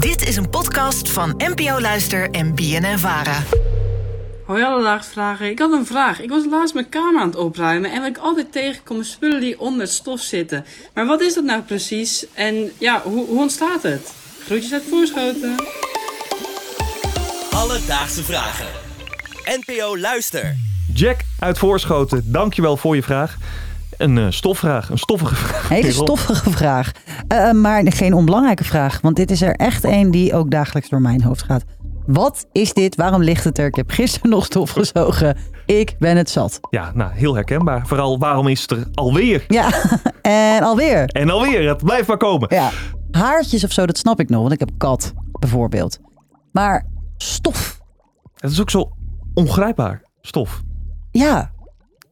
Dit is een podcast van NPO Luister en BNN Vara. Hoi alledaagse vragen. Ik had een vraag. Ik was laatst mijn kamer aan het opruimen en wat ik altijd tegenkom is spullen die onder het stof zitten. Maar wat is dat nou precies en ja, hoe, hoe ontstaat het? Groetjes uit Voorschoten. Alledaagse vragen. NPO Luister. Jack uit Voorschoten, dankjewel voor je vraag. Een eh, stofvraag, een stoffige vraag. Hele stoffige vraag. Eh, maar geen onbelangrijke vraag. Want dit is er echt een die ook dagelijks door mijn hoofd gaat. Wat is dit? Waarom ligt het er? Ik heb gisteren nog stof gezogen. Ik ben het zat. Ja, nou, heel herkenbaar. Vooral, waarom is het er alweer? Ja, en alweer. En alweer, het blijft maar komen. Ja, haartjes of zo, dat snap ik nog. Want ik heb kat, bijvoorbeeld. Maar stof. Het is ook zo ongrijpbaar. Stof. Ja,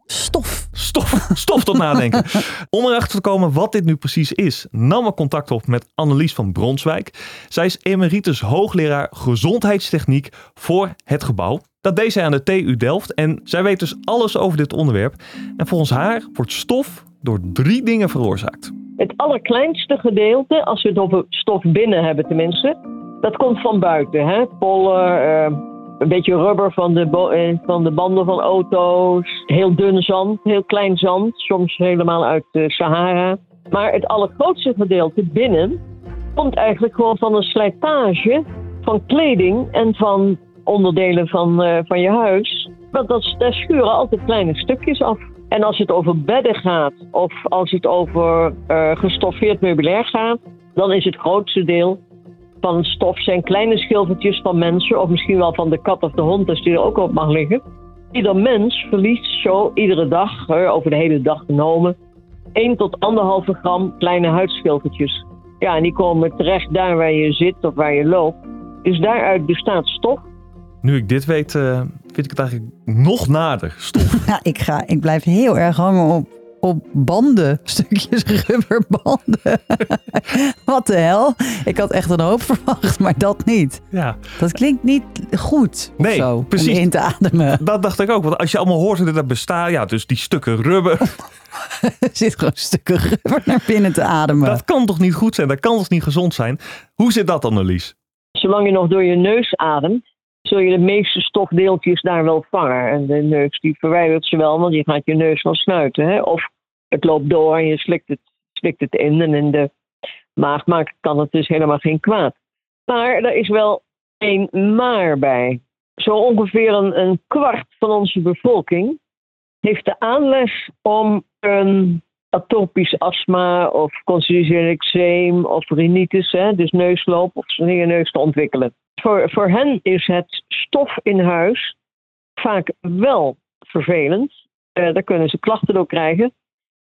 stof. Stof, stof tot nadenken. Om erachter te komen wat dit nu precies is, nam ik contact op met Annelies van Bronswijk. Zij is emeritus hoogleraar gezondheidstechniek voor het gebouw. Dat deed zij aan de TU Delft en zij weet dus alles over dit onderwerp. En volgens haar wordt stof door drie dingen veroorzaakt. Het allerkleinste gedeelte, als we het over stof binnen hebben tenminste, dat komt van buiten. Hè? Pollen, eh, een beetje rubber van de, eh, van de banden van auto's, heel dun zand, heel klein zand, soms helemaal uit de Sahara. Maar het allergrootste gedeelte binnen komt eigenlijk gewoon van een slijtage van kleding en van onderdelen van, eh, van je huis. Want dat, daar schuren altijd kleine stukjes af. En als het over bedden gaat of als het over eh, gestoffeerd meubilair gaat, dan is het grootste deel van stof zijn kleine schilfertjes van mensen, of misschien wel van de kat of de hond, als die er ook op mag liggen. Ieder mens verliest zo iedere dag, over de hele dag genomen, 1 tot 1,5 gram kleine huidschilfertjes. Ja, en die komen terecht daar waar je zit of waar je loopt. Dus daaruit bestaat stof. Nu ik dit weet, eh, vind ik het eigenlijk nog nader, stof. Ja, ik, ga, ik blijf heel erg hangen op, op banden. Stukjes rubberbanden. Wat de hel? Ik had echt een hoop verwacht, maar dat niet. Ja, Dat klinkt niet goed Nee, zo, precies. om in te ademen. dat dacht ik ook. Want als je allemaal hoort dat er bestaat, ja, dus die stukken rubber, Er zit gewoon stukken rubber naar binnen te ademen. dat kan toch niet goed zijn? Dat kan toch niet gezond zijn? Hoe zit dat, Annelies? Zolang je nog door je neus ademt, zul je de meeste stofdeeltjes daar wel vangen. En de neus die verwijdert ze wel, want je gaat je neus wel snuiten. Hè? Of het loopt door en je slikt het, slikt het in. En in de maag maakt, kan het dus helemaal geen kwaad. Maar er is wel één maar bij. Zo ongeveer een, een kwart van onze bevolking heeft de aanleg om een atopisch astma of constitutioneel eczeem of rhinitis, hè, dus neusloop of neus te ontwikkelen. Voor, voor hen is het stof in huis vaak wel vervelend. Eh, daar kunnen ze klachten door krijgen.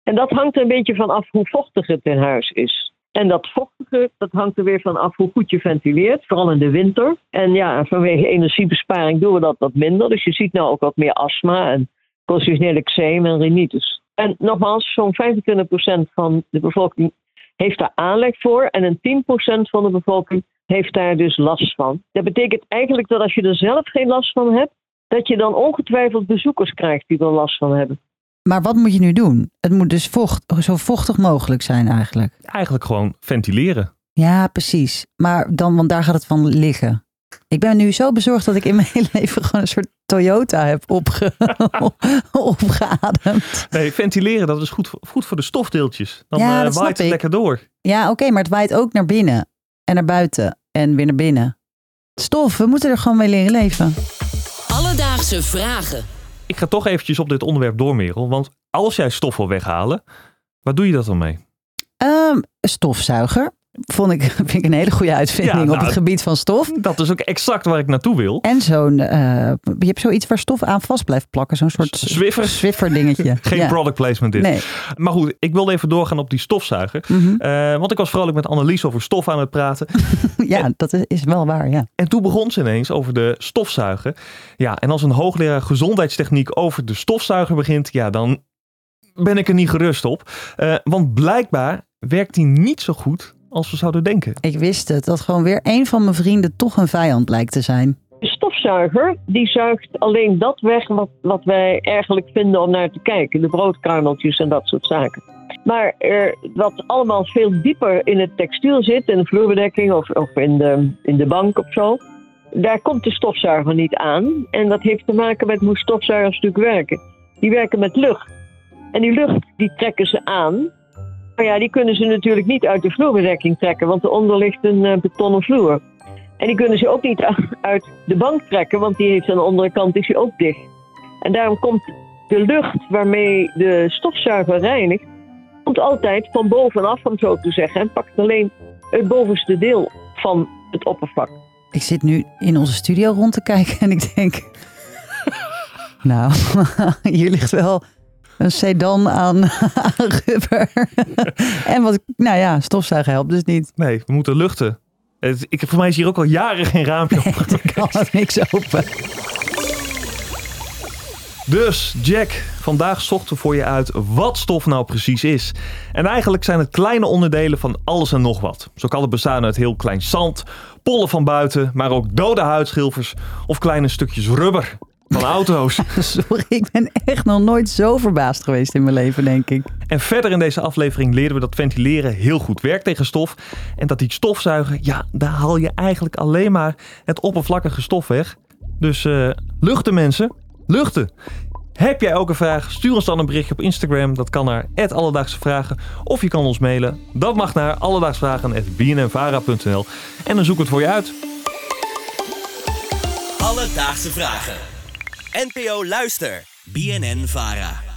En dat hangt er een beetje van af hoe vochtig het in huis is. En dat vochtige, dat hangt er weer van af hoe goed je ventileert, vooral in de winter. En ja, vanwege energiebesparing doen we dat wat minder. Dus je ziet nou ook wat meer astma en constitutioneel eczeem en rhinitis. En nogmaals, zo'n 25% van de bevolking heeft daar aanleg voor. En een 10% van de bevolking heeft daar dus last van. Dat betekent eigenlijk dat als je er zelf geen last van hebt, dat je dan ongetwijfeld bezoekers krijgt die er last van hebben. Maar wat moet je nu doen? Het moet dus vocht, zo vochtig mogelijk zijn eigenlijk. Eigenlijk gewoon ventileren. Ja, precies. Maar dan, want daar gaat het van liggen. Ik ben nu zo bezorgd dat ik in mijn hele leven gewoon een soort Toyota heb opge opgeademd. Nee, ventileren, dat is goed voor, goed voor de stofdeeltjes. Dan Ja, eh, dat snap waait het ik. lekker door. Ja, oké, maar het waait ook naar binnen. En naar buiten. En weer naar binnen. Stof, we moeten er gewoon mee leren leven. Alledaagse vragen. Ik ga toch eventjes op dit onderwerp door, Merel. Want als jij stof wil weghalen, waar doe je dat dan mee? Ehm, stofzuiger. Vond ik, vind ik een hele goede uitvinding Ja, op nou, het gebied van stof. Dat is ook exact waar ik naartoe wil. En zo'n, eh, je hebt zoiets waar stof aan vast blijft plakken. Zo'n soort Zwiffer. Swiffer dingetje. Geen Ja. product placement dit. Nee. Maar goed, ik wilde even doorgaan op die stofzuiger. Mhm. Eh, want ik was vrolijk met Annelies over stof aan het praten. Ja, dat is- is wel waar, ja. En toen begon ze ineens over de stofzuiger. Ja, en als een hoogleraar gezondheidstechniek over de stofzuiger begint, ja, dan ben ik er niet gerust op. Eh, want blijkbaar werkt die niet zo goed als we zouden denken. Ik wist het, dat gewoon weer een van mijn vrienden toch een vijand blijkt te zijn. De stofzuiger die zuigt alleen dat weg wat, wat wij eigenlijk vinden om naar te kijken. De broodkruimeltjes en dat soort zaken. Maar eh, wat allemaal veel dieper in het textiel zit, in de vloerbedekking of, of in, de, in de bank of zo, daar komt de stofzuiger niet aan. En dat heeft te maken met hoe stofzuigers natuurlijk werken. Die werken met lucht. En die lucht die trekken ze aan. Maar ja, die kunnen ze natuurlijk niet uit de vloerbedekking trekken, want eronder ligt een eh, betonnen vloer. En die kunnen ze ook niet uit de bank trekken, want die heeft aan de andere kant is die ook dicht. En daarom komt de lucht waarmee de stofzuiger reinigt, komt altijd van bovenaf, om zo te zeggen, en pakt alleen het bovenste deel van het oppervlak. Ik zit nu in onze studio rond te kijken en ik denk... nou, hier ligt wel een sedan aan, aan rubber. en wat, nou ja, stofzuigen helpt dus niet. Nee, we moeten luchten. Het- Ik, voor mij is hier ook al jaren geen raampje op. Ik kan er niks open. Dus Jack, vandaag zochten we voor je uit wat stof nou precies is. En eigenlijk zijn het kleine onderdelen van alles en nog wat. Zo kan het bestaan uit heel klein zand, pollen van buiten, maar ook dode huidschilfers of kleine stukjes rubber van auto's. Sorry, ik ben echt nog nooit zo verbaasd geweest in mijn leven, denk ik. En verder in deze aflevering leren we dat ventileren heel goed werkt tegen stof. En dat die stofzuigen, ja, daar haal je eigenlijk alleen maar het oppervlakkige stof weg. Dus eh, luchten mensen, luchten. Heb jij ook een vraag? Stuur ons dan een berichtje op Instagram. Dat kan naar Alledaagse Vragen. Of je kan ons mailen. Dat mag naar alledaagsvragen.bnnvara.nl En dan zoek ik het voor je uit. Alledaagse vragen. NPO Luister. BNN Vara.